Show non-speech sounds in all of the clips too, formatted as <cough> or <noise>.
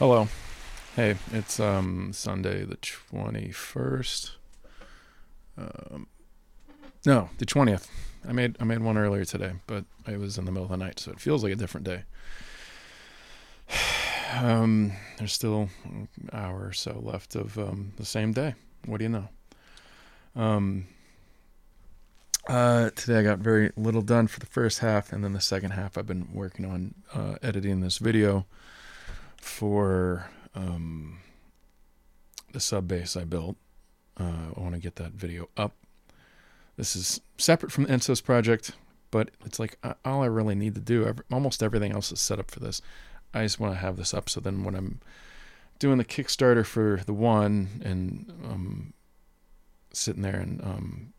Hello. Hey, it's um Sunday the 21st. Um No, the 20th. I made I made one earlier today, but it was in the middle of the night, so it feels like a different day. <sighs> Um there's still an hour or so left of um the same day. What do you know? Um uh, today I got very little done for the first half, and then the second half I've been working on uh, editing this video for um, the sub base I built. Uh, I want to get that video up. This is separate from the Ensos project, but it's like uh, all I really need to do. Every, almost everything else is set up for this. I just want to have this up so then when I'm doing the Kickstarter for the one and um, sitting there and um,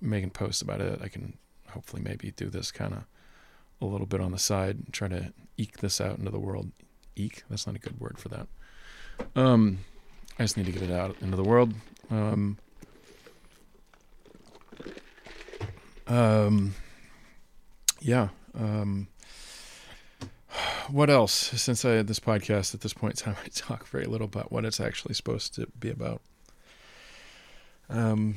making posts about it, I can hopefully maybe do this kind of a little bit on the side and try to eke this out into the world. Eke? That's not a good word for that. Um, I just need to get it out into the world. Um, um, yeah. Um, what else? Since I had this podcast at this point in time, <laughs> I talk very little about what it's actually supposed to be about. Um,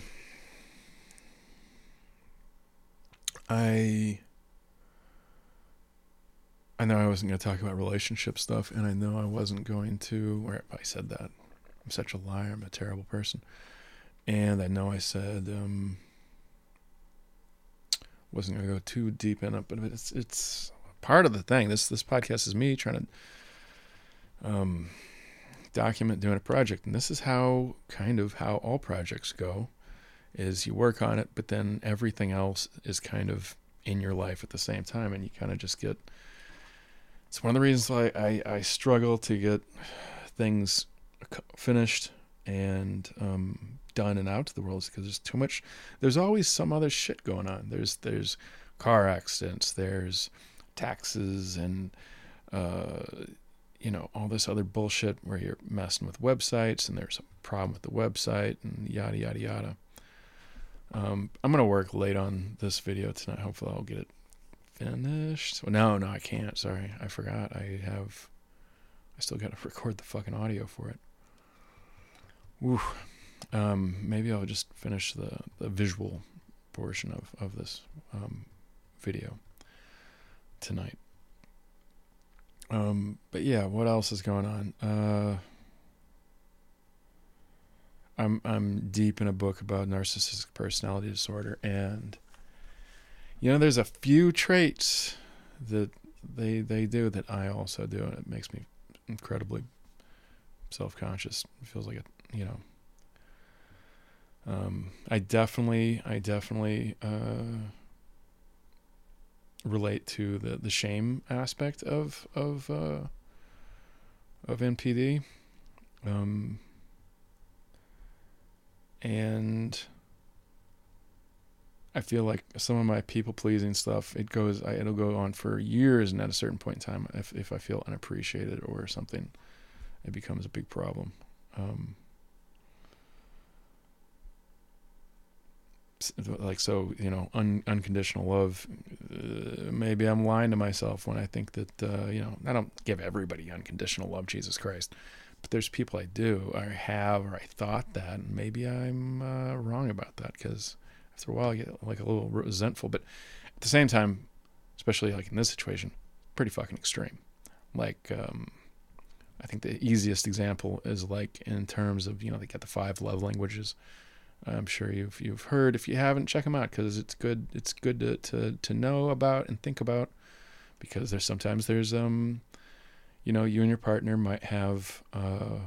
I I know I wasn't going to talk about relationship stuff, and I know I wasn't going to. Or I said that I'm such a liar. I'm a terrible person, and I know I said um, wasn't going to go too deep in it, but it's it's part of the thing. This this podcast is me trying to um, document doing a project, and this is how kind of how all projects go. Is you work on it, but then everything else is kind of in your life at the same time, and you kind of just get it's one of the reasons why I, I struggle to get things finished and um, done and out to the world is because there's too much. There's always some other shit going on. There's there's car accidents. There's taxes and uh, you know all this other bullshit where you're messing with websites and there's a problem with the website and yada yada yada. Um, I'm gonna work late on this video tonight. Hopefully, I'll get it finished. So no, no, I can't. Sorry, I forgot. I have. I still got to <laughs> record the fucking audio for it. Woo. Um, maybe I'll just finish the the visual portion of of this um, video tonight. Um, but yeah, what else is going on? Uh, I'm I'm deep in a book about narcissistic personality disorder and you know, there's a few traits that they they do that I also do, and it makes me incredibly self-conscious. It feels like it, you know. Um, I definitely, I definitely uh, relate to the the shame aspect of of uh, of NPD, um, and I feel like some of my people pleasing stuff it goes I, it'll go on for years and at a certain point in time if if I feel unappreciated or something it becomes a big problem. Um, like so you know un, unconditional love uh, maybe I'm lying to myself when I think that uh, you know I don't give everybody unconditional love Jesus Christ but there's people I do or I have or I thought that and maybe I'm uh, wrong about that because after a while you get like a little resentful. But at the same time, especially like in this situation, pretty fucking extreme. Like, um, I think the easiest example is like in terms of you know they got the five love languages. I'm sure you've you've heard. If you haven't, check them out because it's good. It's good to, to to know about and think about because there's sometimes there's um, you know, you and your partner might have uh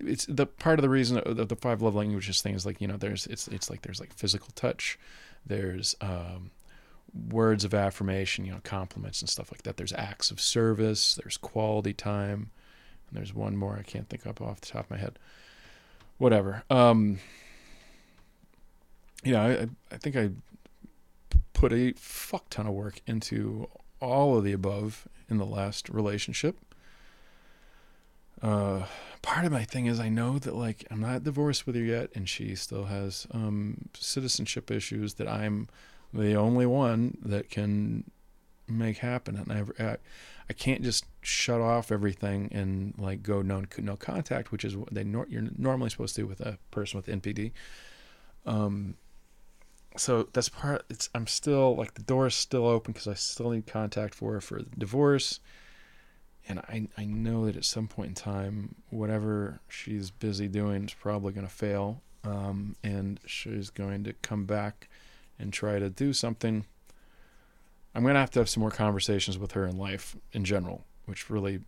it's the part of the reason of the five love languages thing is like you know there's it's it's like there's like physical touch there's um, words of affirmation you know compliments and stuff like that. There's acts of service there's quality time and there's one more i can't think of off the top of my head. Whatever. Um yeah i i think i put a fuck ton of work into all of the above in the last relationship uh part of my thing is I know that like I'm not divorced with her yet, and she still has um, citizenship issues. That I'm the only one that can make happen. And I, I, I can't just shut off everything and like go no no contact, which is what they nor- you're normally supposed to do with a person with NPD. Um, so that's part. It's I'm still like the door is still open because I still need contact for her for divorce, and I I know that at some point in time, whatever she's busy doing is probably going to fail, um, and she's going to come back and try to do something. I'm going to have to have some more conversations with her in life in general, which really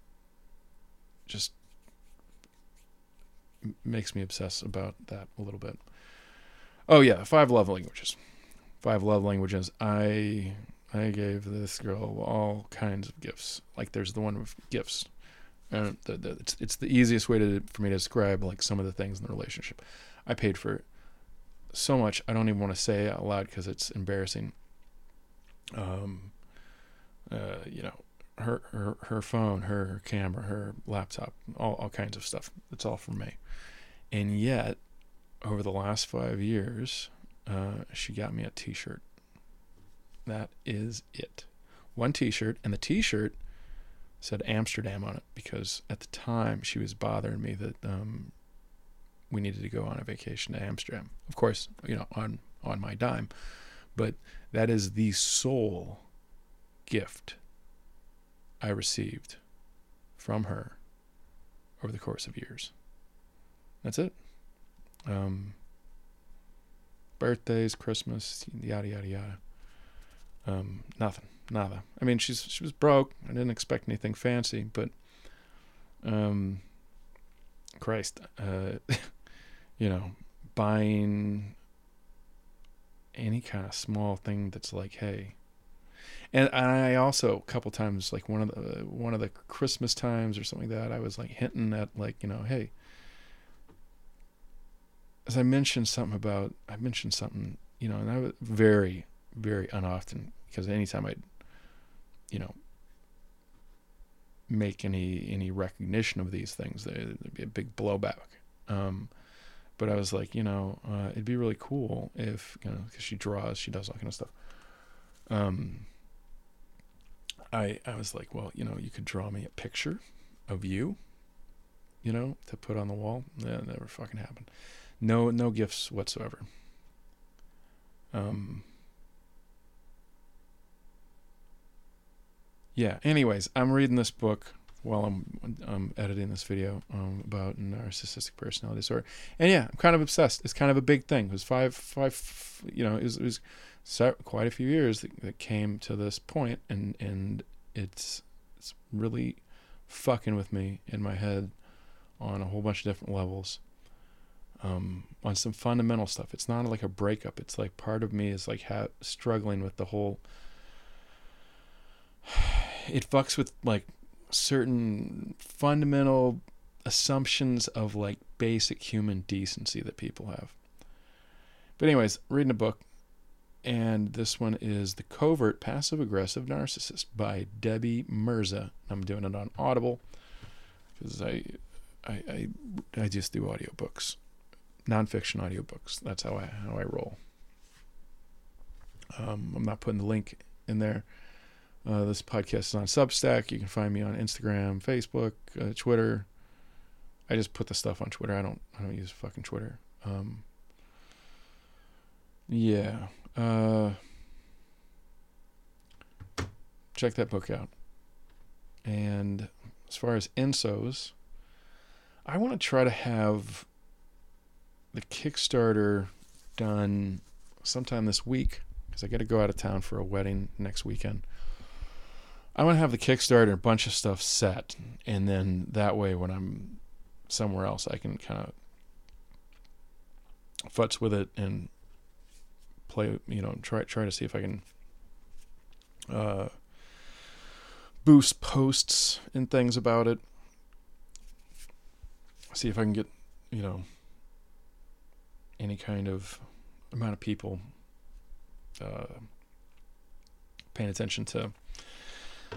just makes me obsess about that a little bit. Oh yeah, five love languages. Five love languages. I I gave this girl all kinds of gifts. Like there's the one with gifts. And the, the, it's it's the easiest way to for me to describe like some of the things in the relationship. I paid for so much I don't even want to say out loud because it's embarrassing. Um, uh, you know, her her her phone, her camera, her laptop, all all kinds of stuff. It's all from me, and yet over the last five years, uh, she got me a T-shirt. That is it. One T-shirt, and the T-shirt said Amsterdam on it because at the time she was bothering me that um, we needed to go on a vacation to Amsterdam. Of course, you know, on on my dime, but that is the sole gift I received from her over the course of years. That's it. Um, birthdays, Christmas, yada yada yada. Um, nothing, nada. I mean, she's she was broke. I didn't expect anything fancy, but um, Christ, uh, <laughs> you know, buying any kind of small thing that's like, hey. And I also a couple times, like one of the one of the Christmas times or something like that, I was like hinting at like, you know, hey, as I mentioned something about, I mentioned something, you know, and I was very, very unoften because anytime I'd, you know, make any any recognition of these things, there'd be a big blowback. Um, but I was like, you know, uh, it'd be really cool if, you know, because she draws, she does all kind of stuff. Um, I I was like, well, you know, you could draw me a picture of you, you know, to put on the wall. That never fucking happened. No, no gifts whatsoever. Um. Yeah. Anyways, I'm reading this book while I'm um, editing this video um, about narcissistic personality disorder, and yeah, I'm kind of obsessed. It's kind of a big thing. It was five, five, you know, it was, it was quite a few years that, that came to this point, and and it's it's really fucking with me in my head on a whole bunch of different levels um, on some fundamental stuff. It's not like a breakup. It's like part of me is like ha- struggling with the whole. It fucks with like certain fundamental assumptions of like basic human decency that people have. But anyways, reading a book, and this one is The Covert Passive Aggressive Narcissist by Debbie Mirza. I'm doing it on Audible because I, I, I, I just do audiobooks nonfiction audiobooks. That's how I how I roll. Um, I'm not putting the link in there. Uh, this podcast is on Substack. You can find me on Instagram, Facebook, uh, Twitter. I just put the stuff on Twitter. I don't I don't use fucking Twitter. Um, yeah. Uh, check that book out. And as far as Ensos, I want to try to have the Kickstarter done sometime this week because I got to go out of town for a wedding next weekend. I want to have the Kickstarter, a bunch of stuff set, and then that way, when I'm somewhere else, I can kind of futz with it and play. You know, try try to see if I can uh, boost posts and things about it. See if I can get, you know, any kind of amount of people uh, paying attention to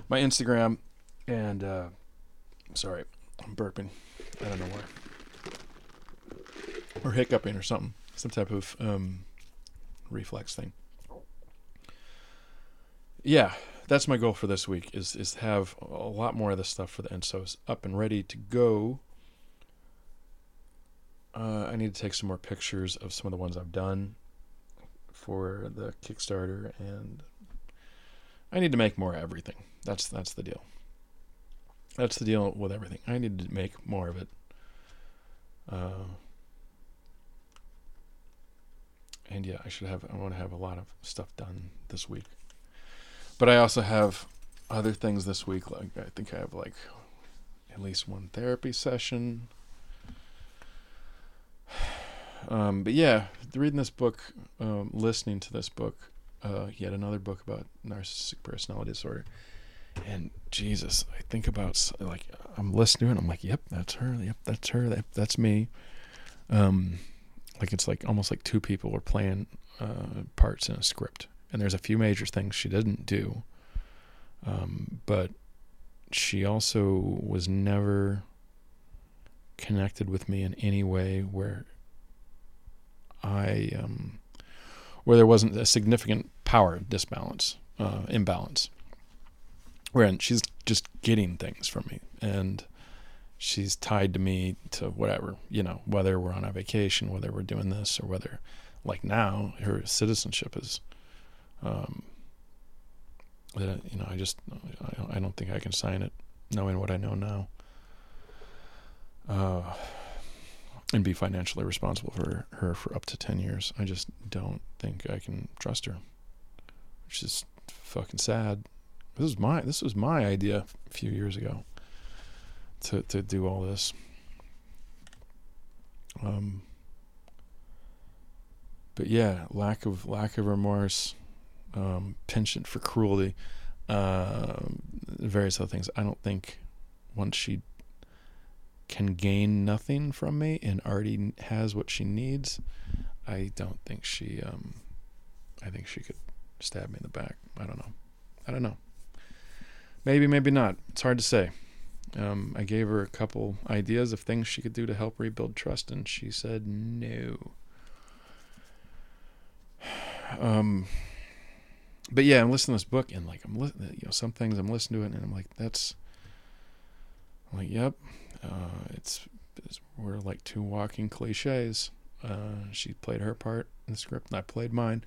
my Instagram. And uh, sorry, I'm burping. I don't know why. Or hiccuping or something. Some type of um, reflex thing. Yeah, that's my goal for this week is is to have a lot more of this stuff for the Ensos up and ready to go. Uh, I need to take some more pictures of some of the ones I've done for the Kickstarter, and I need to make more of everything. That's that's the deal. That's the deal with everything. I need to make more of it. Uh, and yeah, I should have. I want to have a lot of stuff done this week. But I also have other things this week. Like I think I have like at least one therapy session. <sighs> Um, but yeah, reading this book, um, listening to this book, uh, yet another book about narcissistic personality disorder. And Jesus, I think about like I'm listening and I'm like, yep, that's her. Yep, that's her. That, that's me. Um, like it's like almost like two people are playing uh, parts in a script, and there's a few major things she didn't do, um, but she also was never connected with me in any way where I um, where there wasn't a significant power disbalance, uh, imbalance. Wherein she's just getting things from me, and she's tied to me to whatever, you know, whether we're on a vacation, whether we're doing this, or whether, like now, her citizenship is, um, that you know, I just, I don't think I can sign it, knowing what I know now. Uh, and be financially responsible for her for up to 10 years. I just don't think I can trust her. Which is fucking sad. This is my this was my idea a few years ago to to do all this. Um but yeah, lack of lack of remorse, um, penchant for cruelty, uh, various other things. I don't think once she can gain nothing from me and already has what she needs, I don't think she um I think she could stab me in the back. I don't know. I don't know. Maybe, maybe not. It's hard to say. Um, I gave her a couple ideas of things she could do to help rebuild trust, and she said no. <sighs> Um, but yeah, I'm listening to this book, and like I'm listening, you know, some things I'm listening to it, and I'm like, that's, I'm like, yep, uh, it's, it's, we're like two walking cliches. Uh, she played her part in the script, and I played mine.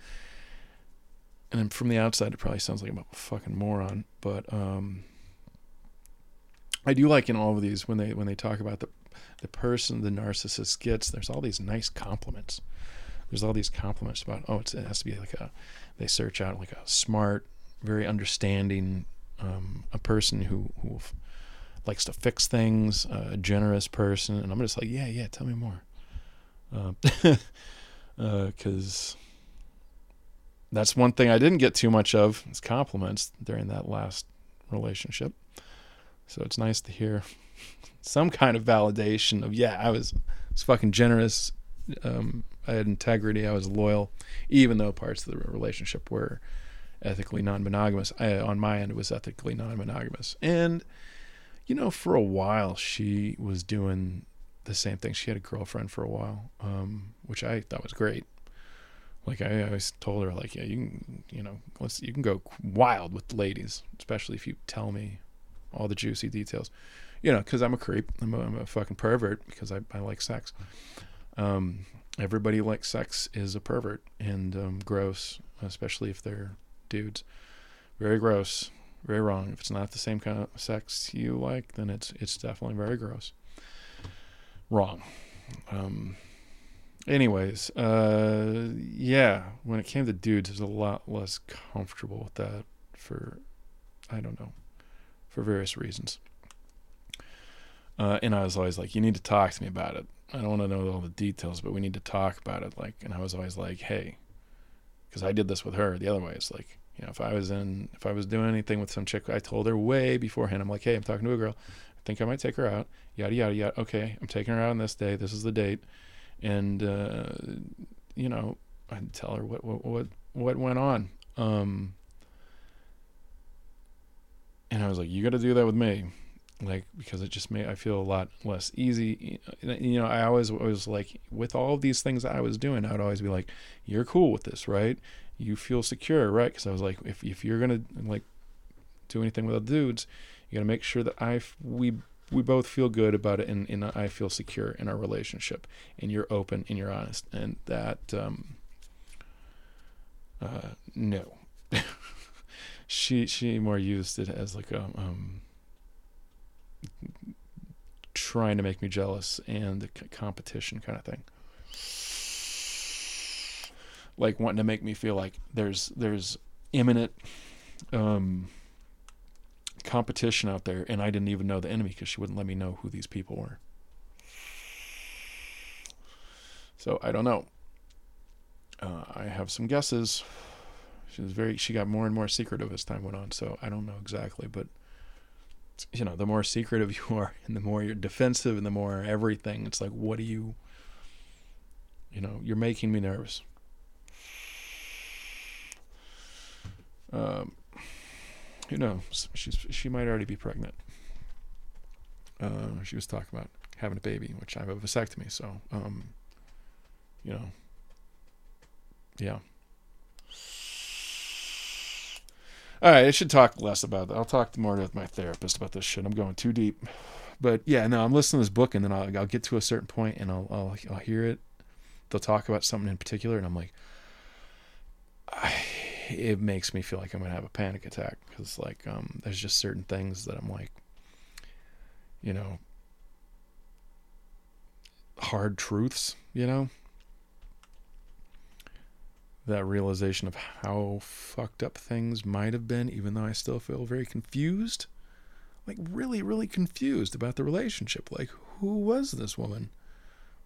And from the outside, it probably sounds like I'm a fucking moron, but um, I do like in all of these when they when they talk about the the person the narcissist gets. There's all these nice compliments. There's all these compliments about oh, it has to be like a. They search out like a smart, very understanding, um, a person who who likes to fix things, a generous person, and I'm just like, yeah, yeah, tell me more, because uh, <laughs> uh, that's one thing I didn't get too much of is compliments during that last relationship. So it's nice to hear <laughs> some kind of validation of yeah, I was was fucking generous. Um, I had integrity. I was loyal, even though parts of the relationship were ethically non-monogamous. I, on my end, it was ethically non-monogamous, and you know, for a while she was doing the same thing. She had a girlfriend for a while, um, which I thought was great. Like I always told her, like, yeah, you can, you know, let's you can go wild with ladies, especially if you tell me all the juicy details, you know, because I'm a creep. I'm a, I'm a fucking pervert because I, I like sex. Um, everybody likes sex is a pervert and um, gross, especially if they're dudes. Very gross very wrong. If it's not the same kind of sex you like, then it's it's definitely very gross. Wrong. Um, anyways, uh, yeah, when it came to dudes, I was a lot less comfortable with that for, I don't know, for various reasons. Uh, and I was always like, you need to talk to me about it. I don't want to know all the details, but we need to talk about it. Like, and I was always like, hey, because I did this with her the other way. It's like, you know, if I was in, if I was doing anything with some chick, I told her way beforehand. I'm like, hey, I'm talking to a girl. I think I might take her out. Yada yada yada. Okay, I'm taking her out on this day. This is the date, and uh, you know, I'd tell her what what what what went on. Um, and I was like, you got to do that with me, like because it just made I feel a lot less easy. You know, I always was like, with all of these things I was doing, I'd always be like, you're cool with this, right? you feel secure, right? Because I was like, if if you're gonna like do anything with the dudes, you got to make sure that I we we both feel good about it and, and I feel secure in our relationship and you're open and you're honest and that um uh no. <laughs> She she more used it as like a um trying to make me jealous and competition kind of thing. Like wanting to make me feel like there's there's imminent um competition out there, and I didn't even know the enemy because she wouldn't let me know who these people were. So I don't know. Uh, I have some guesses. She was very. She got more and more secretive as time went on. So I don't know exactly, but you know, the more secretive <laughs> you are, and the more you're defensive, and the more everything. It's like, what do you? You know, you're making me nervous. Um, who knows? She's she might already be pregnant. Uh, she was talking about having a baby, which I have a vasectomy, so um, you know, yeah. All right, I should talk less about that. I'll talk more with my therapist about this shit. I'm going too deep, but yeah, no, I'm listening to this book, and then I'll, I'll get to a certain point, and I'll, I'll I'll hear it. They'll talk about something in particular, and I'm like, I it makes me feel like I'm gonna have a panic attack because like um, there's just certain things that I'm like, you know, hard truths, you know. That realization of how fucked up things might have been, even though I still feel very confused. Like, really, really confused about the relationship. Like, who was this woman?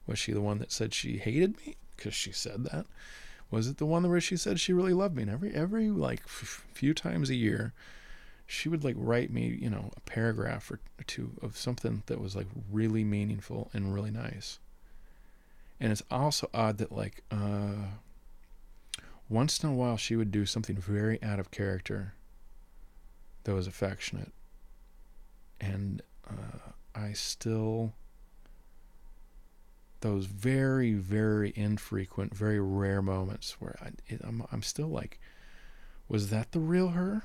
Was she the one that said she hated me? Because she said that was it the one where she said she really loved me? And every every like f- few times a year she would like write me you know a paragraph or two of something that was like really meaningful and really nice. And it's also odd that like uh once in a while she would do something very out of character that was affectionate. And uh, i still those very, very infrequent, very rare moments where I, it, I'm, I'm still like, was that the real her?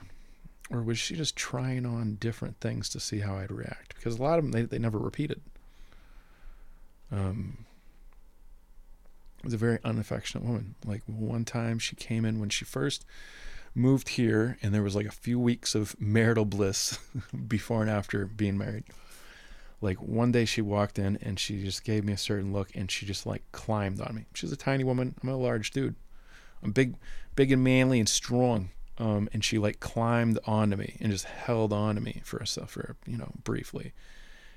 Or was she just trying on different things to see how I'd react? Because a lot of them, they, they never repeated. Um, it was a very unaffectionate woman. Like one time she came in when she first moved here, and there was like a few weeks of marital bliss <laughs> before and after being married like one day she walked in and she just gave me a certain look and she just like climbed on me. She's a tiny woman. I'm a large dude. I'm big, big and manly and strong. Um, and she like climbed onto me and just held on to me for a for you know briefly,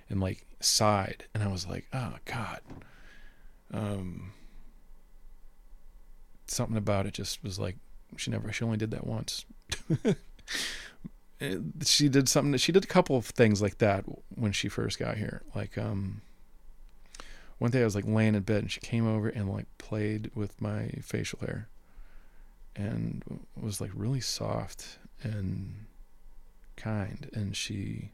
and like sighed. And I was like, oh God. Um, something about it just was like she never. She only did that once. <laughs> she did something she did a couple of things like that when she first got here. Like um one day i was like laying in bed and she came over and like played with my facial hair and was like really soft and kind. And she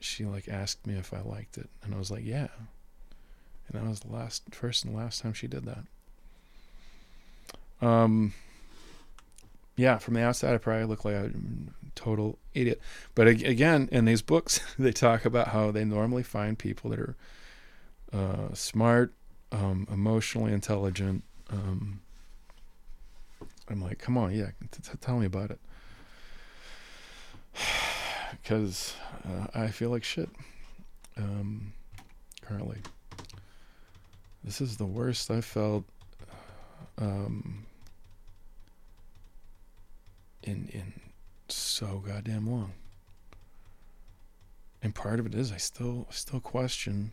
she like asked me if i liked it. And i was like yeah. And that was the last first and last time she did that. Um yeah, from the outside, I probably look like a total idiot. But again, in these books, <laughs> they talk about how they normally find people that are uh, smart, um, emotionally intelligent. Um, I'm like, come on, yeah, t- t- tell me about it. <sighs> Because uh, I feel like shit um, currently. This is the worst I've felt. Um, in in so goddamn long. And part of it is I still still question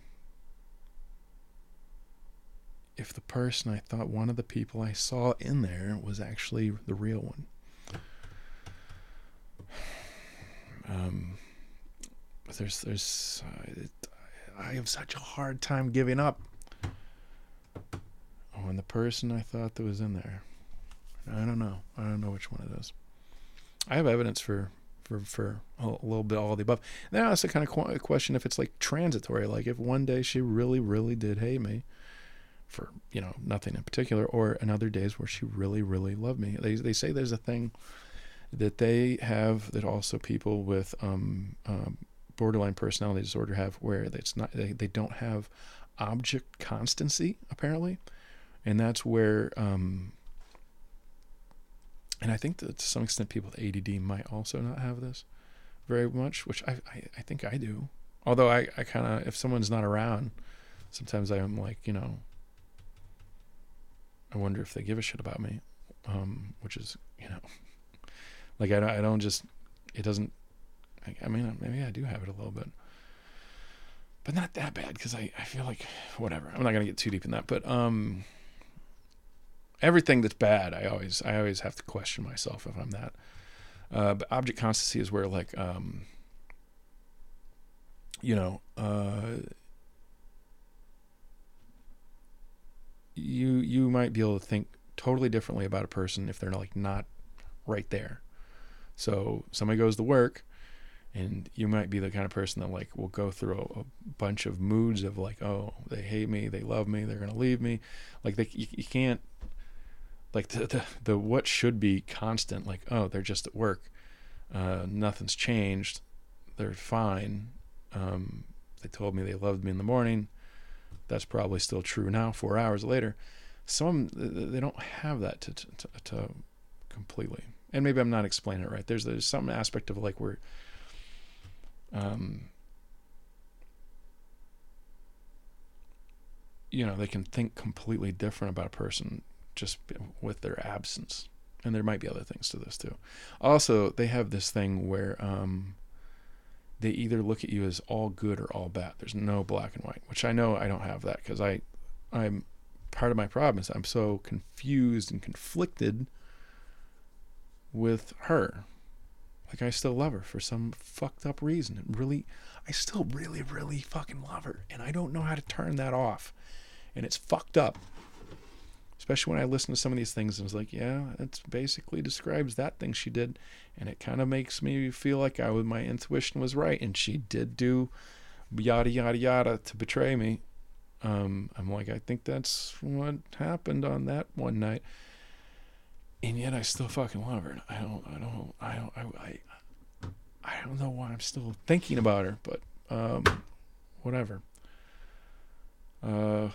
if the person I thought one of the people I saw in there was actually the real one. Um, there's there's uh, it, I have such a hard time giving up on the person I thought that was in there. I don't know. I don't know which one it is. I have evidence for for for a little bit all the above. Now it's a kind of question if it's like transitory, like if one day she really really did hate me for you know nothing in particular, or another days where she really really loved me. They they say there's a thing that they have that also people with um, um, borderline personality disorder have where it's not they, they don't have object constancy apparently and that's where um, and i think that to some extent people with ADD might also not have this very much which i, I, I think i do although i, I kind of if someone's not around sometimes i'm like you know i wonder if they give a shit about me um, which is you know <laughs> like I don't, I don't just it doesn't I mean, maybe I do have it a little bit, but not that bad because I, I feel like whatever. I'm not gonna get too deep in that, but um, everything that's bad, I always I always have to question myself if I'm that. Uh, but object constancy is where like um, you know, uh, you you might be able to think totally differently about a person if they're like not right there. So somebody goes to work and you might be the kind of person that like will go through a, a bunch of moods of like oh they hate me they love me they're gonna leave me like they you, you can't like the, the, the what should be constant like oh they're just at work uh, nothing's changed they're fine um, they told me they loved me in the morning that's probably still true now four hours later. Some they don't have that to, to, to completely and maybe i'm not explaining it right there's there's some aspect of like where um, you know, they can think completely different about a person just with their absence. And there might be other things to this too. Also, they have this thing where um, they either look at you as all good or all bad. There's no black and white, which I know I don't have that because I, I'm part of my problem is I'm so confused and conflicted with her like I still love her for some fucked up reason. And really, I still really, really fucking love her. And I don't know how to turn that off. And it's fucked up. Especially when I listen to some of these things and it's like, yeah, it basically describes that thing she did. And it kind of makes me feel like I was, my intuition was right. And she did do yada, yada, yada to betray me. Um, I'm like, I think that's what happened on that one night and yet I still fucking love her. I don't, I don't, I don't, I, I, I don't know why I'm still thinking about her, but um, whatever. Uh,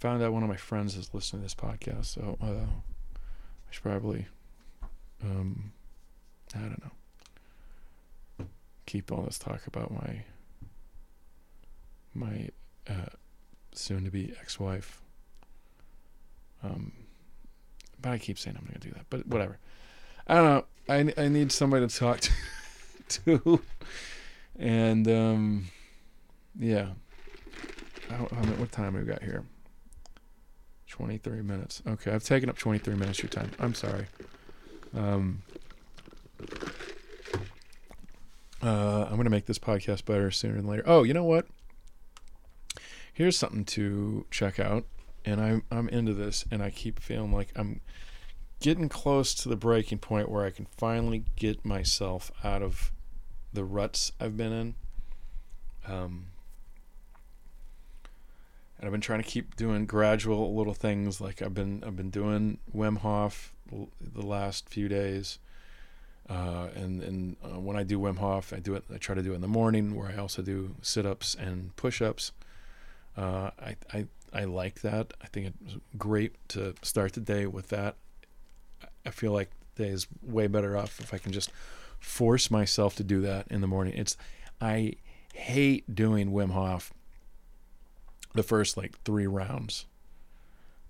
Found out one of my friends is listening to this podcast, so uh, I should probably, um, I don't know, keep all this talk about my my uh, soon-to-be ex-wife um, but I keep saying I'm going to do that. But whatever. I don't know. I, I need somebody to talk to. <laughs> to. And um, yeah. I, I mean, what time we got here? 23 minutes. Okay, I've taken up 23 minutes of your time. I'm sorry. Um, uh, I'm going to make this podcast better sooner than later. Oh, you know what? Here's something to check out and I'm I'm into this, and I keep feeling like I'm getting close to the breaking point where I can finally get myself out of the ruts I've been in. Um, and I've been trying to keep doing gradual little things. Like I've been I've been doing Wim Hof the last few days. Uh, and and uh, when I do Wim Hof, I do it. I try to do it in the morning, where I also do sit-ups and push-ups. Uh, I I I like that. I think it's great to start the day with that. I feel like the day is way better off if I can just force myself to do that in the morning. It's I hate doing Wim Hof the first like three rounds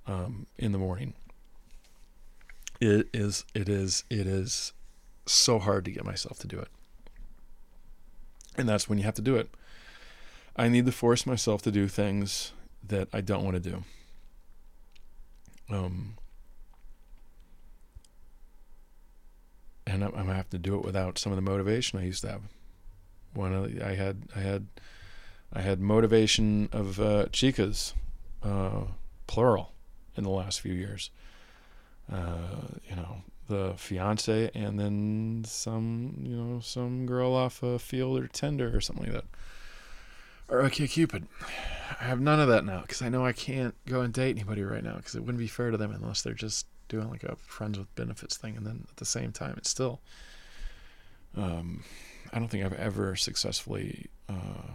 um, in the morning. It is it is it is so hard to get myself to do it. And that's when you have to do it. I need to force myself to do things that I don't want to do. Um, and I'm, gonna have to do it without some of the motivation I used to have. When I had, I had, I had motivation of uh, chicas, uh, plural, in the last few years. Uh, you know, the fiance, and then some, you know, some girl off a Feeld or Tinder or something like that or OkCupid. I have none of that now because I know I can't go and date anybody right now because it wouldn't be fair to them unless they're just doing like a friends with benefits thing, and then at the same time, it's still. Um, I don't think I've ever successfully uh,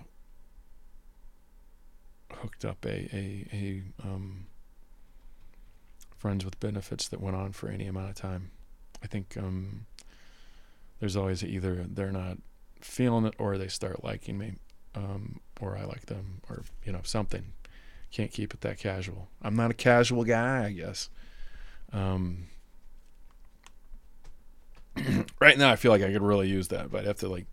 hooked up a a, a um, friends with benefits that went on for any amount of time. I think um, there's always either they're not feeling it or they start liking me, um, or I like them, or you know something. Can't keep it that casual. I'm not a casual guy, I guess. Um, <clears throat> right now, I feel like I could really use that, but I have to like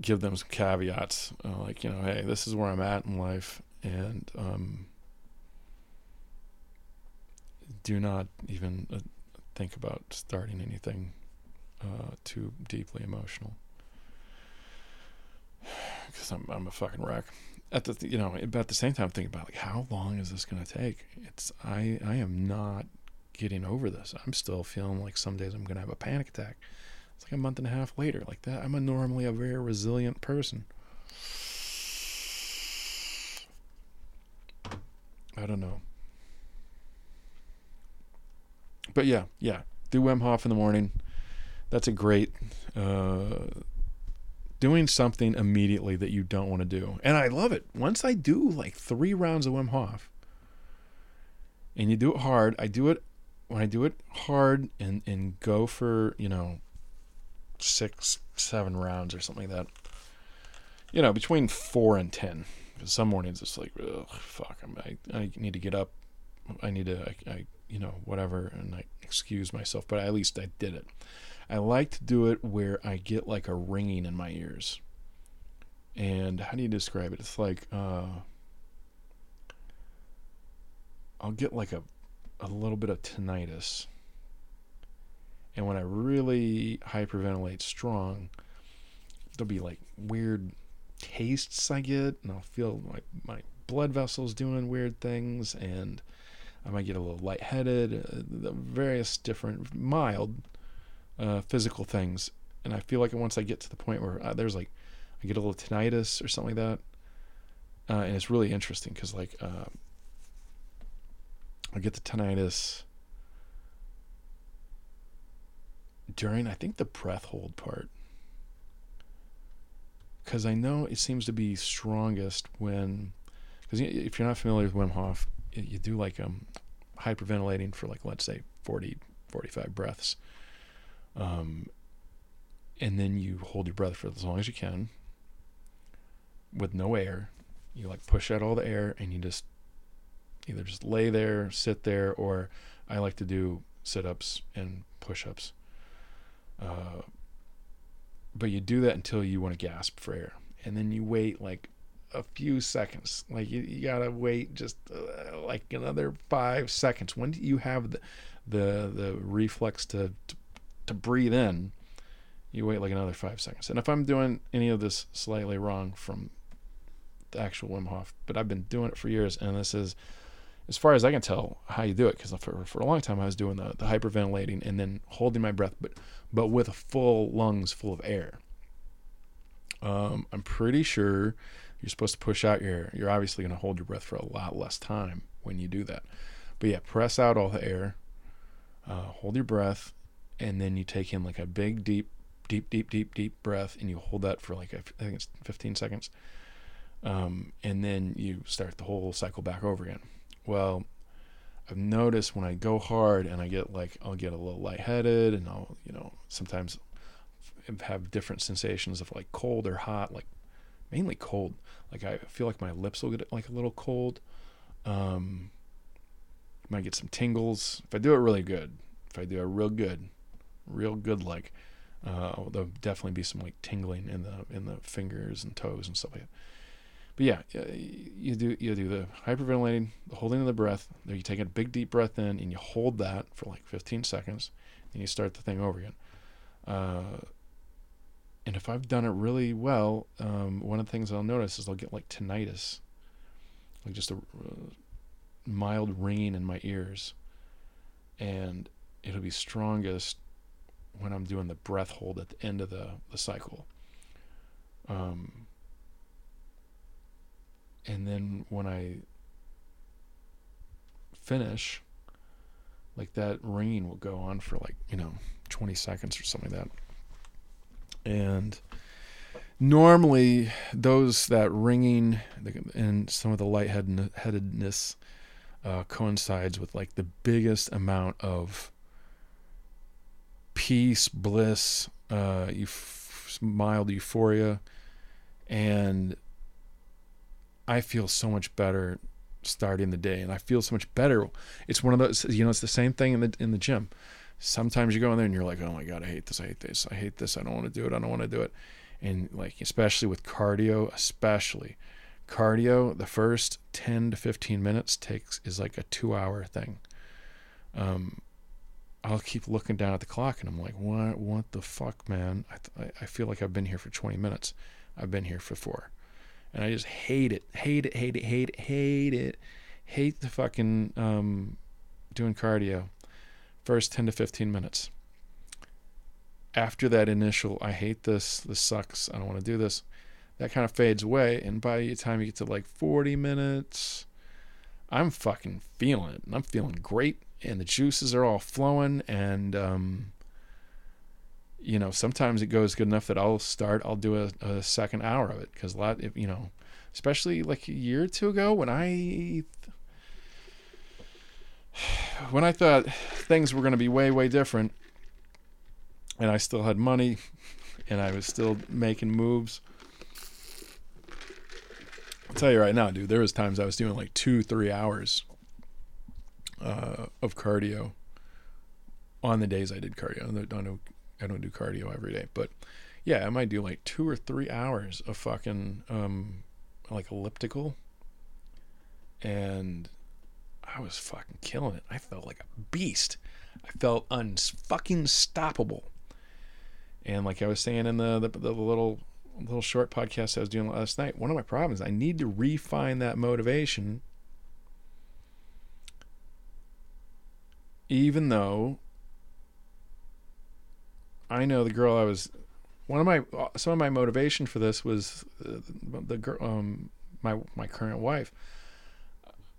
give them some caveats, uh, like you know, hey, this is where I'm at in life, and um, do not even uh, think about starting anything uh, too deeply emotional <sighs> because I'm I'm a fucking wreck. At the you know, but at the same time, think about like how long is this gonna take? It's I I am not getting over this. I'm still feeling like some days I'm gonna have a panic attack. It's like a month and a half later, like that. I'm a normally a very resilient person. I don't know. But yeah, yeah. Do Wim Hof in the morning. That's a great uh, doing something immediately that you don't want to do. And I love it. Once I do like three rounds of Wim Hof, and you do it hard, I do it when I do it hard and and go for you know six seven rounds or something like that. You know, between four and ten. Because some mornings it's like, ugh, fuck, I'm, I I need to get up. I need to, I, I you know, whatever, and I excuse myself, but at least I did it. I like to do it where I get like a ringing in my ears. And how do you describe it? It's like uh, I'll get like a a little bit of tinnitus. And when I really hyperventilate strong, there'll be like weird tastes I get, and I'll feel my my blood vessels doing weird things, and I might get a little lightheaded, uh, the various different mild uh, physical things. And I feel like once I get to the point where uh, there's like, I get a little tinnitus or something like that, uh, and it's really interesting because like uh, I get the tinnitus during I think the breath hold part. Because I know it seems to be strongest when because if you're not familiar with Wim Hof, you do like um hyperventilating for like let's say 40 45 breaths. Um, and then you hold your breath for as long as you can with no air. You like push out all the air and you just either just lay there sit there or i like to do sit-ups and push-ups uh, but you do that until you want to gasp for air and then you wait like a few seconds. Like you, you gotta wait just uh, like another five seconds. When you have the the, the reflex to, to to breathe in, you wait like another five seconds. And if I'm doing any of this slightly wrong from the actual Wim Hof, but I've been doing it for years, and this is, as far as I can tell, how you do it. Because for, for a long time I was doing the, the hyperventilating and then holding my breath, but but with full lungs full of air. Um, I'm pretty sure you're supposed to push out your air. You're obviously going to hold your breath for a lot less time when you do that. But yeah, press out all the air, uh, hold your breath, and then you take in like a big, deep, deep, deep, deep, deep breath, and you hold that for like, I think it's 15 seconds. Um, and then you start the whole cycle back over again. Well, I've noticed when I go hard and I get like, I'll get a little lightheaded and I'll, you know, sometimes have different sensations of like cold or hot, like mainly cold. Like I feel like my lips will get like a little cold. Um, might get some tingles if I do it really good. If I do it real good, real good, like uh, there'll definitely be some like tingling in the in the fingers and toes and stuff like that. But yeah, you do you do the hyperventilating, the holding of the breath. Then you take a big deep breath in and you hold that for like 15 seconds, and you start the thing over again. Uh, and if I've done it really well, um, one of the things I'll notice is I'll get like tinnitus, like just a uh, mild ringing in my ears, and it'll be strongest when I'm doing the breath hold at the end of the the cycle. Um, and then when I finish, like that ringing will go on for like you know 20 seconds or something like that. And normally those that ringing and some of the lightheadedness uh, coincides with like the biggest amount of peace bliss uh, euf- mild euphoria and i feel so much better starting the day and I feel so much better. It's one of those you know, it's the same thing in the in the gym. Sometimes you go in there and you're like, Oh my god, I hate this, I hate this, I hate this, I don't want to do it, I don't want to do it. And like especially with cardio, especially cardio, the first ten to fifteen minutes takes is like a two hour thing. Um I'll keep looking down at the clock and I'm like, what, what the fuck, man? I, I feel like I've been here for 20 minutes. I've been here for four and I just hate it, hate it, hate it, hate it, hate it, hate the fucking um, doing cardio. First ten to fifteen minutes. After that initial, I hate this, this sucks, I don't want to do this. That kind of fades away, and by the time you get to like forty minutes, I'm fucking feeling it, and I'm feeling great, and the juices are all flowing, and um, you know, sometimes it goes good enough that I'll start, I'll do a, a second hour of it because a lot, you know, especially like a year or two ago when I, <sighs> when I thought things were going to be way, way different and I still had money and I was still making moves. I'll tell you right now, dude, there was times I was doing like two, three hours uh, of cardio on the days I did cardio. I know I don't do cardio every day, but yeah, I might do like two or three hours of fucking um, like elliptical, and I was fucking killing it. I felt like a beast. I felt unfucking stoppable. And like I was saying in the, the the, little little short podcast I was doing last night, one of my problems I need to refine that motivation. Even though I know the girl I was. One of my some of my motivation for this was uh, the girl, um, my my current wife.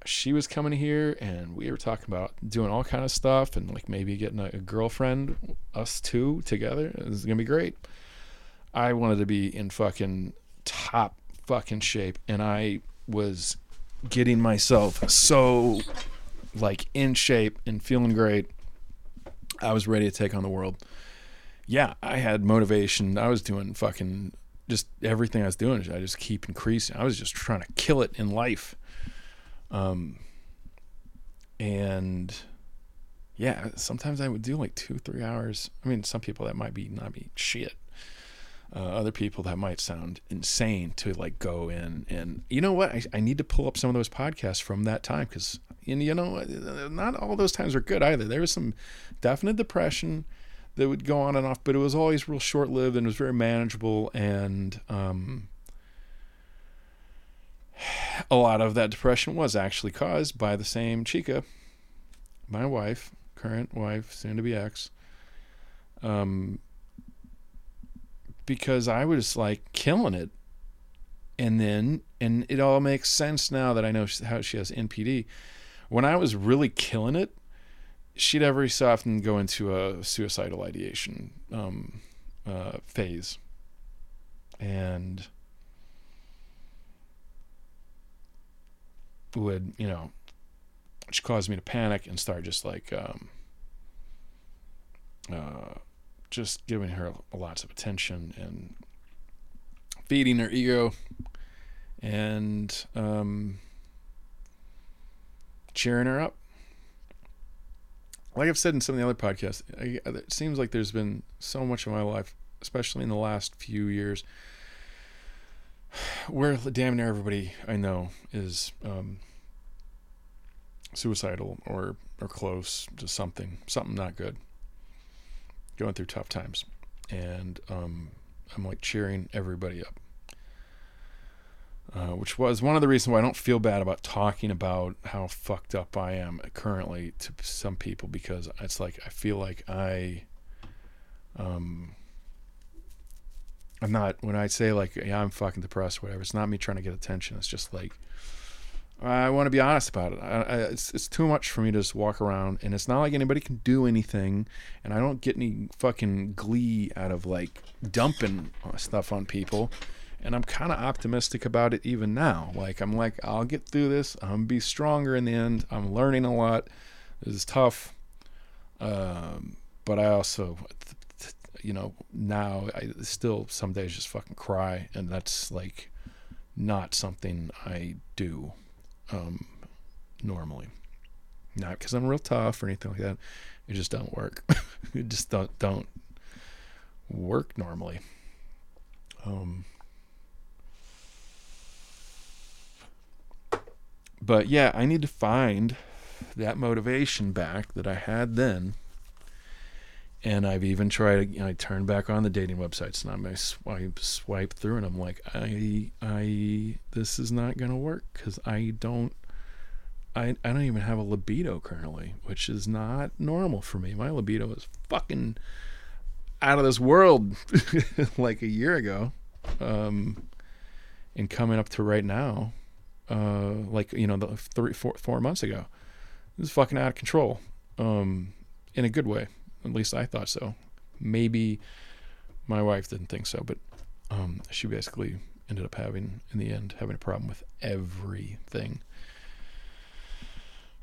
She was coming here, and we were talking about doing all kind of stuff, and like maybe getting a, a girlfriend, us two together. Was gonna be great. I wanted to be in fucking top fucking shape, and I was getting myself so like in shape and feeling great. I was ready to take on the world yeah, I had motivation. I was doing fucking just everything I was doing. I just keep increasing. I was just trying to kill it in life. Um, and yeah, sometimes I would do like two, three hours. I mean, some people that might be not be shit. Uh, other people that might sound insane to like go in and you know what I, I need to pull up some of those podcasts from that time because and you know not all those times are good either there was some definite depression that would go on and off, but it was always real short lived and it was very manageable. And um, a lot of that depression was actually caused by the same chica, my wife, current wife, soon to be ex. Um, because I was like killing it. And then, and it all makes sense now that I know how she has NPD. When I was really killing it, she'd every so often go into a suicidal ideation um, uh, phase, and would you know, which caused me to panic and start just like um, uh, just giving her lots of attention and feeding her ego. And um, cheering her up like I've said in some of the other podcasts, I, it seems like there's been so much of my life, especially in the last few years, <sighs> where damn near everybody I know is um, suicidal or or close to something, something not good, going through tough times, and um, I'm like cheering everybody up. Uh, which was one of the reasons why I don't feel bad about talking about how fucked up I am currently to some people because it's like I feel like I, um, I'm not when I say like yeah I'm fucking depressed whatever it's not me trying to get attention it's just like I want to be honest about it. I, I, it's it's too much for me to just walk around, and it's not like anybody can do anything, and I don't get any fucking glee out of like dumping stuff on people. And I'm kind of optimistic about it even now. Like I'm like I'll get through this. I'm gonna be stronger in the end. I'm learning a lot. This is tough, um, but I also, you know, now I still some days just fucking cry, and that's like not something I do um, normally. Not because I'm real tough or anything like that. It just don't work. <laughs> it just don't don't work normally. Um, but yeah, I need to find that motivation back that I had then. And I've even tried. You know, I turned back on the dating websites, and I swipe swipe through, and I'm like, I I this is not gonna work because I don't I, I don't even have a libido currently, which is not normal for me. My libido is fucking out of this world <laughs> like a year ago. Um, and coming up to right now, uh, like, you know, the three, four, four months ago, this is fucking out of control. Um, in a good way. At least I thought so. Maybe my wife didn't think so, but, um, she basically ended up having, in the end, having a problem with everything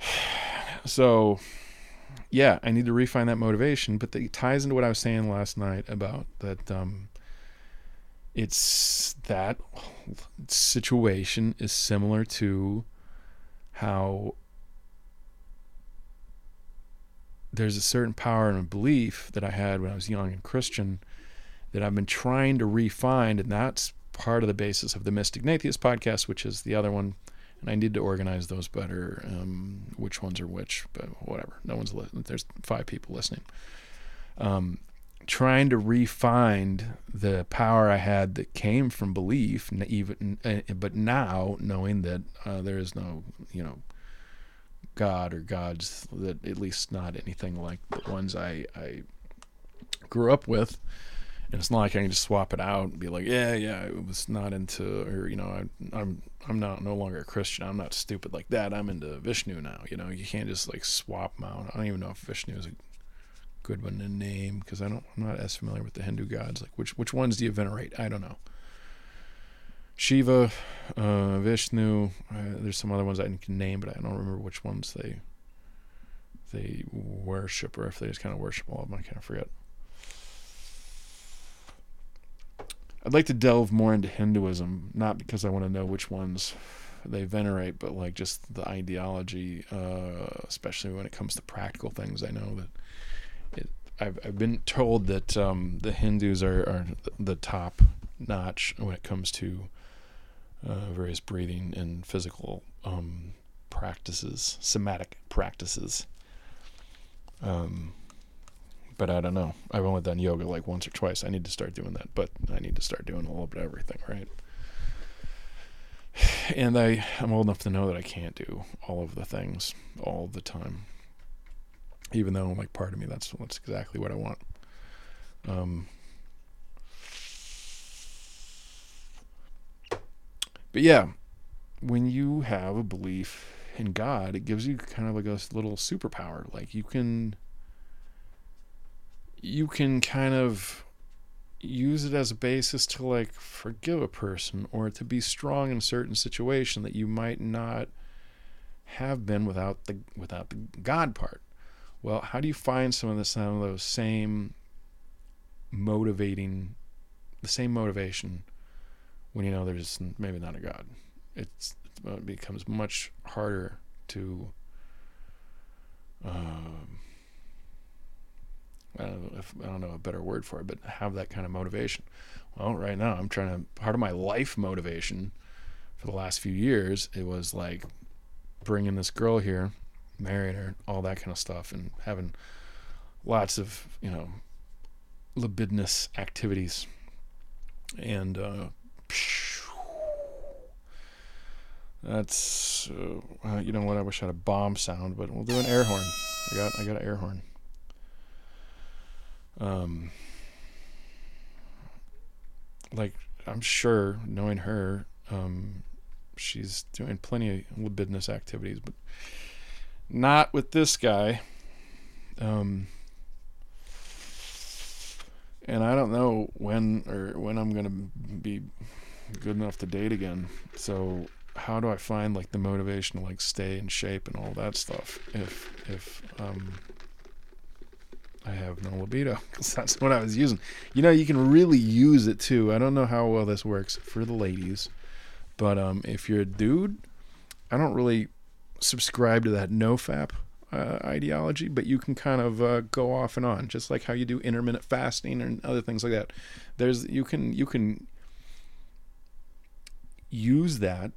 <sighs> so yeah, I need to refine that motivation, but it ties into what I was saying last night about that um, it's that situation is similar to how there's a certain power and a belief that I had when I was young and Christian that I've been trying to refine, and that's part of the basis of the Mystic Natheist podcast, which is the other one and I need to organize those better. Um, which ones are which, but whatever. No one's listening. There's five people listening. Um, trying to refine the power I had that came from belief, even but now knowing that uh, there is no, you know, God or gods that at least not anything like the ones I I grew up with and it's not like I can just swap it out and be like, yeah, yeah, it was not into, or you know, I, I'm I'm not no longer a Christian. I'm not stupid like that. I'm into Vishnu now. You know, you can't just like swap them out. I don't even know if Vishnu is a good one to name because I don't. I'm not as familiar with the Hindu gods. Like which which ones do you venerate? I don't know. Shiva, uh, Vishnu. Uh, there's some other ones I can name, but I don't remember which ones they they worship or if they just kind of worship all of them. I kind of forget. I'd like to delve more into Hinduism, not because I want to know which ones they venerate, but like just the ideology, uh, especially when it comes to practical things. I know that I've, I've been told that um, the Hindus are, are the top notch when it comes to uh, various breathing and physical um, practices, somatic practices. Um, but I don't know. I've only done yoga like once or twice. I need to start doing that, but I need to start doing a little bit of everything, right? <sighs> And I, I'm old enough to know that I can't do all of the things all the time. Even though, like, part of me, that's that's exactly what I want. Um, but yeah, when you have a belief in God, it gives you kind of like a little superpower. Like you can you can kind of use it as a basis to like forgive a person or to be strong in a certain situation that you might not have been without the without the God part. Well, how do you find some of the some of those same motivating the same motivation when you know there's maybe not a God? It's it becomes much harder to um, I don't know if I don't know a better word for it, but have that kind of motivation. Well, right now I'm trying to part of my life motivation for the last few years. It was like bringing this girl here, marrying her, all that kind of stuff, and having lots of you know libidinous activities. And uh, that's uh, you know what? I wish I had a bomb sound, but we'll do an air horn. I got I got an air horn. Um, like I'm sure, knowing her, um, she's doing plenty of libidinous activities, but not with this guy. Um, and I don't know when or when I'm gonna be good enough to date again. So how do I find like the motivation to like stay in shape and all that stuff if if um I have no libido <laughs> because that's what I was using. You know, you can really use it too. I don't know how well this works for the ladies, but um, if you're a dude, I don't really subscribe to that no fap uh, ideology, but you can kind of uh, go off and on, just like how you do intermittent fasting and other things like that. There's you can you can use that.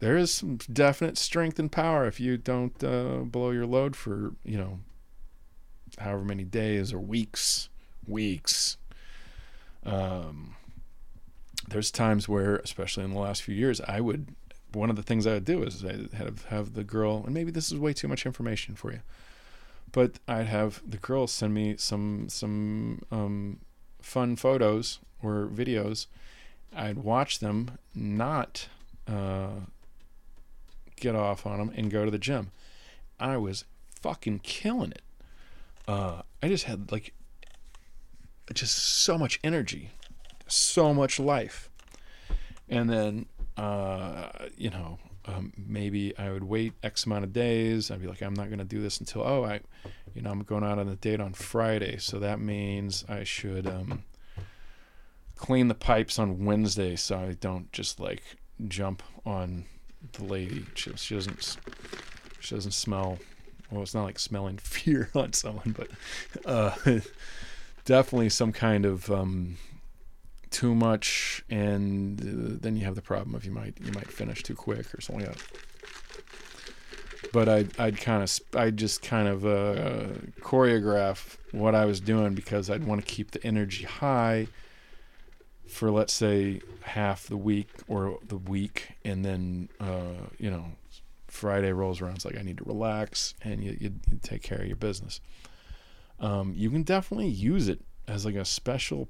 There is some definite strength and power if you don't uh, blow your load for you know however many days or weeks, weeks. Um, there's times where, especially in the last few years, I would. One of the things I would do is I'd have have the girl, and maybe this is way too much information for you, but I'd have the girl send me some some um, fun photos or videos. I'd watch them, not uh, get off on them, and go to the gym. I was fucking killing it uh, I just had like just so much energy, so much life. And then, uh, you know, um, maybe I would wait X amount of days. I'd be like, I'm not going to do this until, oh, I, you know, I'm going out on a date on Friday. So that means I should um, clean the pipes on Wednesday so I don't just like jump on the lady. She, she doesn't, she doesn't smell well, it's not like smelling <laughs> fear on someone, but uh, <laughs> definitely some kind of um, too much, and uh, then you have the problem of you might you might finish too quick or something like that. But I'd I'd kind of I'd just kind of uh, choreograph what I was doing because I'd want to keep the energy high for let's say half the week or the week, and then uh, you know Friday rolls around, it's like I need to relax, and you, you, you take care of your business. Um, you can definitely use it as like a special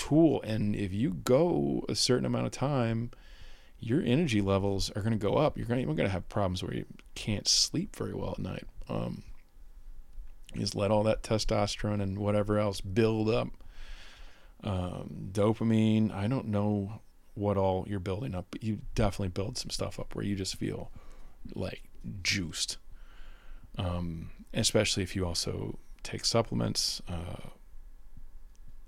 tool, and if you go a certain amount of time, your energy levels are going to go up. You're going to have problems where you can't sleep very well at night. Um, just let all that testosterone and whatever else build up. Um, dopamine. I don't know what all you're building up, but you definitely build some stuff up where you just feel like juiced. Um, especially if you also take supplements. Uh,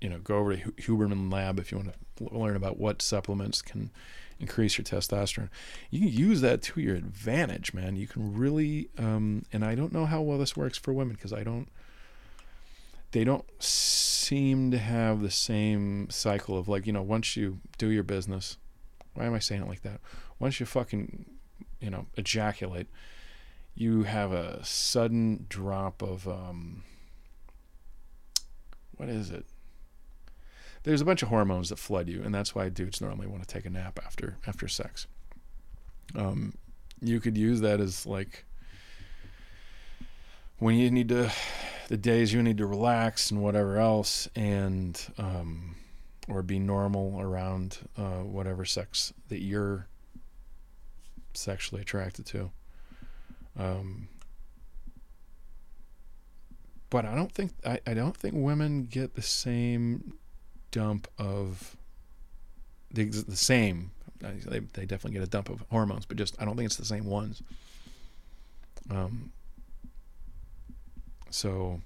you know, go over to Huberman Lab if you want to learn about what supplements can increase your testosterone. You can use that to your advantage, man. You can really, um, and I don't know how well this works for women because I don't. They don't seem to have the same cycle of like you know once you do your business. Why am I saying it like that? Once you fucking you know, ejaculate, you have a sudden drop of um, what is it? There's a bunch of hormones that flood you, and that's why dudes normally want to take a nap after after sex. Um, you could use that as like when you need to, the days you need to relax and whatever else, and um, or be normal around uh, whatever sex that you're sexually attracted to. Um, but I don't think I, I don't think women get the same dump of the, the same. They they definitely get a dump of hormones, but just I don't think it's the same ones. Um. So,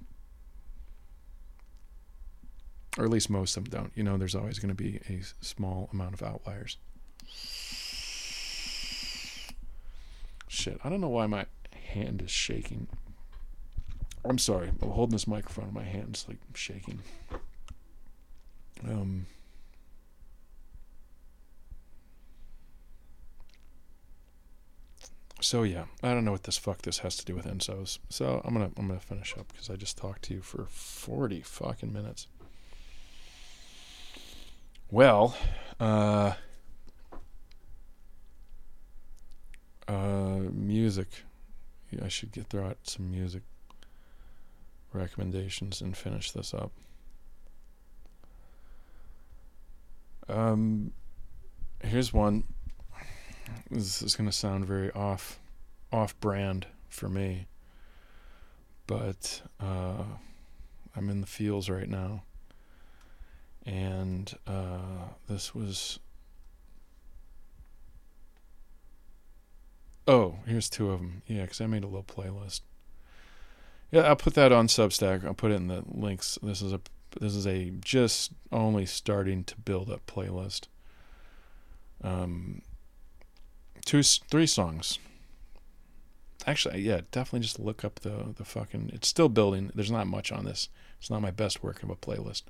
or at least most of them don't. You know, there's always going to be a small amount of outliers. Shit, I don't know why my hand is shaking. I'm sorry. I'm holding this microphone in my hands, like shaking. Um. So yeah, I don't know what this fuck this has to do with ensos. So I'm gonna I'm gonna finish up because I just talked to you for forty fucking minutes. Well, uh, Uh, music. Yeah, I should get throw out some music recommendations and finish this up. Um, here's one. this is going to sound very off off brand for me, but uh, I'm in the fields right now, and uh, this was. Oh, here's two of them. Yeah, because I made a little playlist. Yeah, I'll put that on Substack. I'll put it in the links. This is a this is a just only starting to build up playlist. Um, two, three songs. Actually, yeah, definitely just look up the the fucking. It's still building. There's not much on this. It's not my best work of a playlist.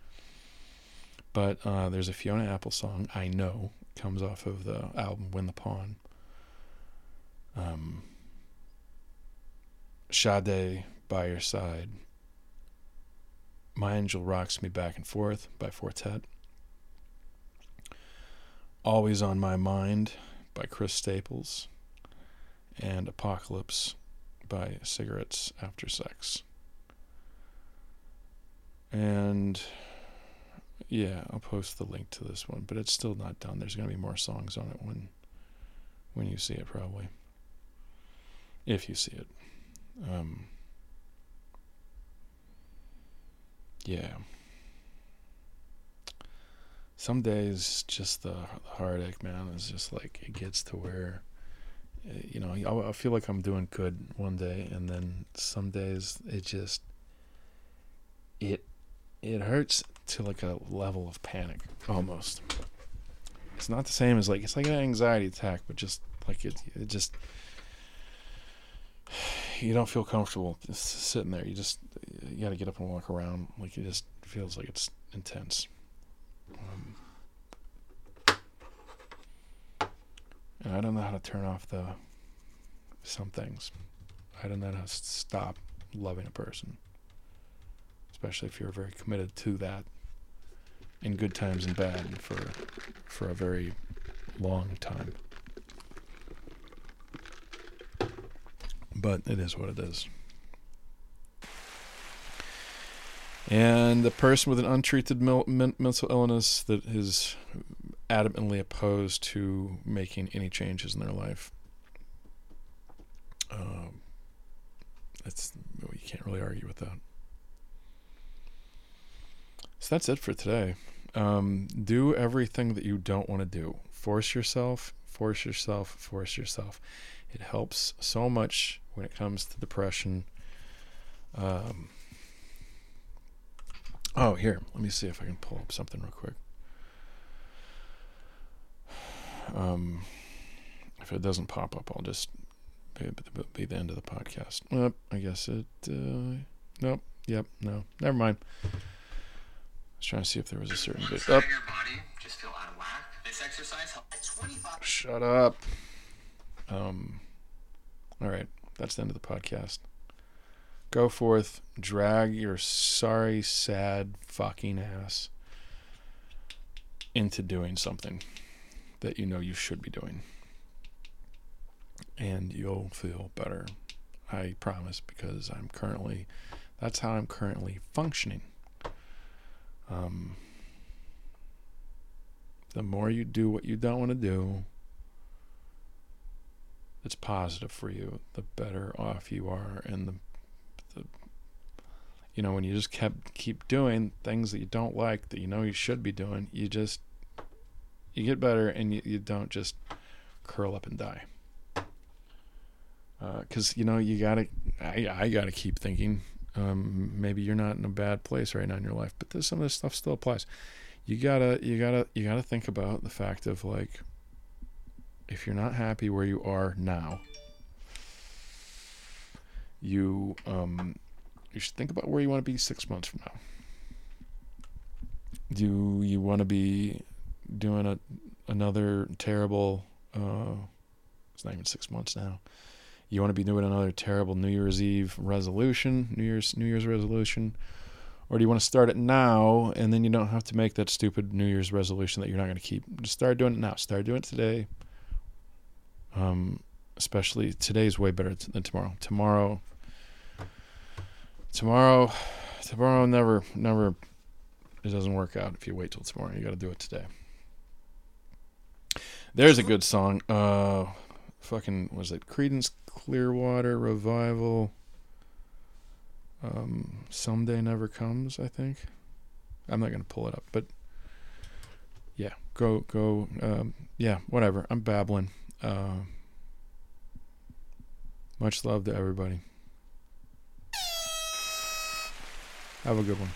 But uh, there's a Fiona Apple song I know comes off of the album When the Pawn. Um, Sade by your side. My Angel Rocks Me Back and Forth by Four Tet. Always on My Mind by Chris Staples. And Apocalypse by Cigarettes After Sex. And yeah, I'll post the link to this one, but it's still not done. There's going to be more songs on it when when you see it probably. If you see it. Um, yeah. Some days, just the heartache, man, is just like it gets to where, eh, you know, I feel like I'm doing good one day, and then some days it just, it, it hurts to like a level of panic almost. It's not the same as like it's like an anxiety attack, but just like it, it just you don't feel comfortable just sitting there. You just you got to get up and walk around. Like it just feels like it's intense. Um, and I don't know how to turn off the some things. I don't know how to stop loving a person, especially if you're very committed to that in good times and bad for for a very long time. But it is what it is. And the person with an untreated mental illness that is adamantly opposed to making any changes in their life. Um, that's you can't really argue with that. So that's it for today. Um, do everything that you don't want to do. Force yourself. Force yourself. Force yourself. It helps so much when it comes to depression. Um, oh, here, let me see if I can pull up something real quick. Um, if it doesn't pop up, I'll just be, be the end of the podcast. Well, I guess it. Uh, nope. Yep. No. Never mind. I was trying to see if there was a certain bit. Oh. Shut up. Um. All right. That's the end of the podcast. Go forth, drag your sorry, sad, fucking ass into doing something that you know you should be doing. And you'll feel better. I promise, because I'm currently, that's how I'm currently functioning. Um, the more you do what you don't want to do, that's positive for you, the better off you are, and the, the you know when you just kept keep doing things that you don't like that you know you should be doing, you just you get better and you, you don't just curl up and die. Because uh, you know you gotta, I, I gotta keep thinking. Um, maybe you're not in a bad place right now in your life, but this, some of this stuff still applies. You gotta, you gotta, you gotta think about the fact of like, if you're not happy where you are now, you um, you should think about where you want to be six months from now. Do you want to be doing a another terrible? Uh, it's not even six months now. You want to be doing another terrible New Year's Eve resolution, New Year's New Year's resolution, or do you want to start it now and then you don't have to make that stupid New Year's resolution that you're not going to keep? Just start doing it now. Start doing it today. Um, especially today's way better than tomorrow. Tomorrow, tomorrow, tomorrow never, never. It doesn't work out if you wait till tomorrow. You got to do it today. There's a good song. Uh, fucking was it Creedence Clearwater Revival? Um, someday never comes. I think. I'm not gonna pull it up, but yeah, go go. Um, yeah, whatever. I'm babbling. Uh, much love to everybody. Have a good one.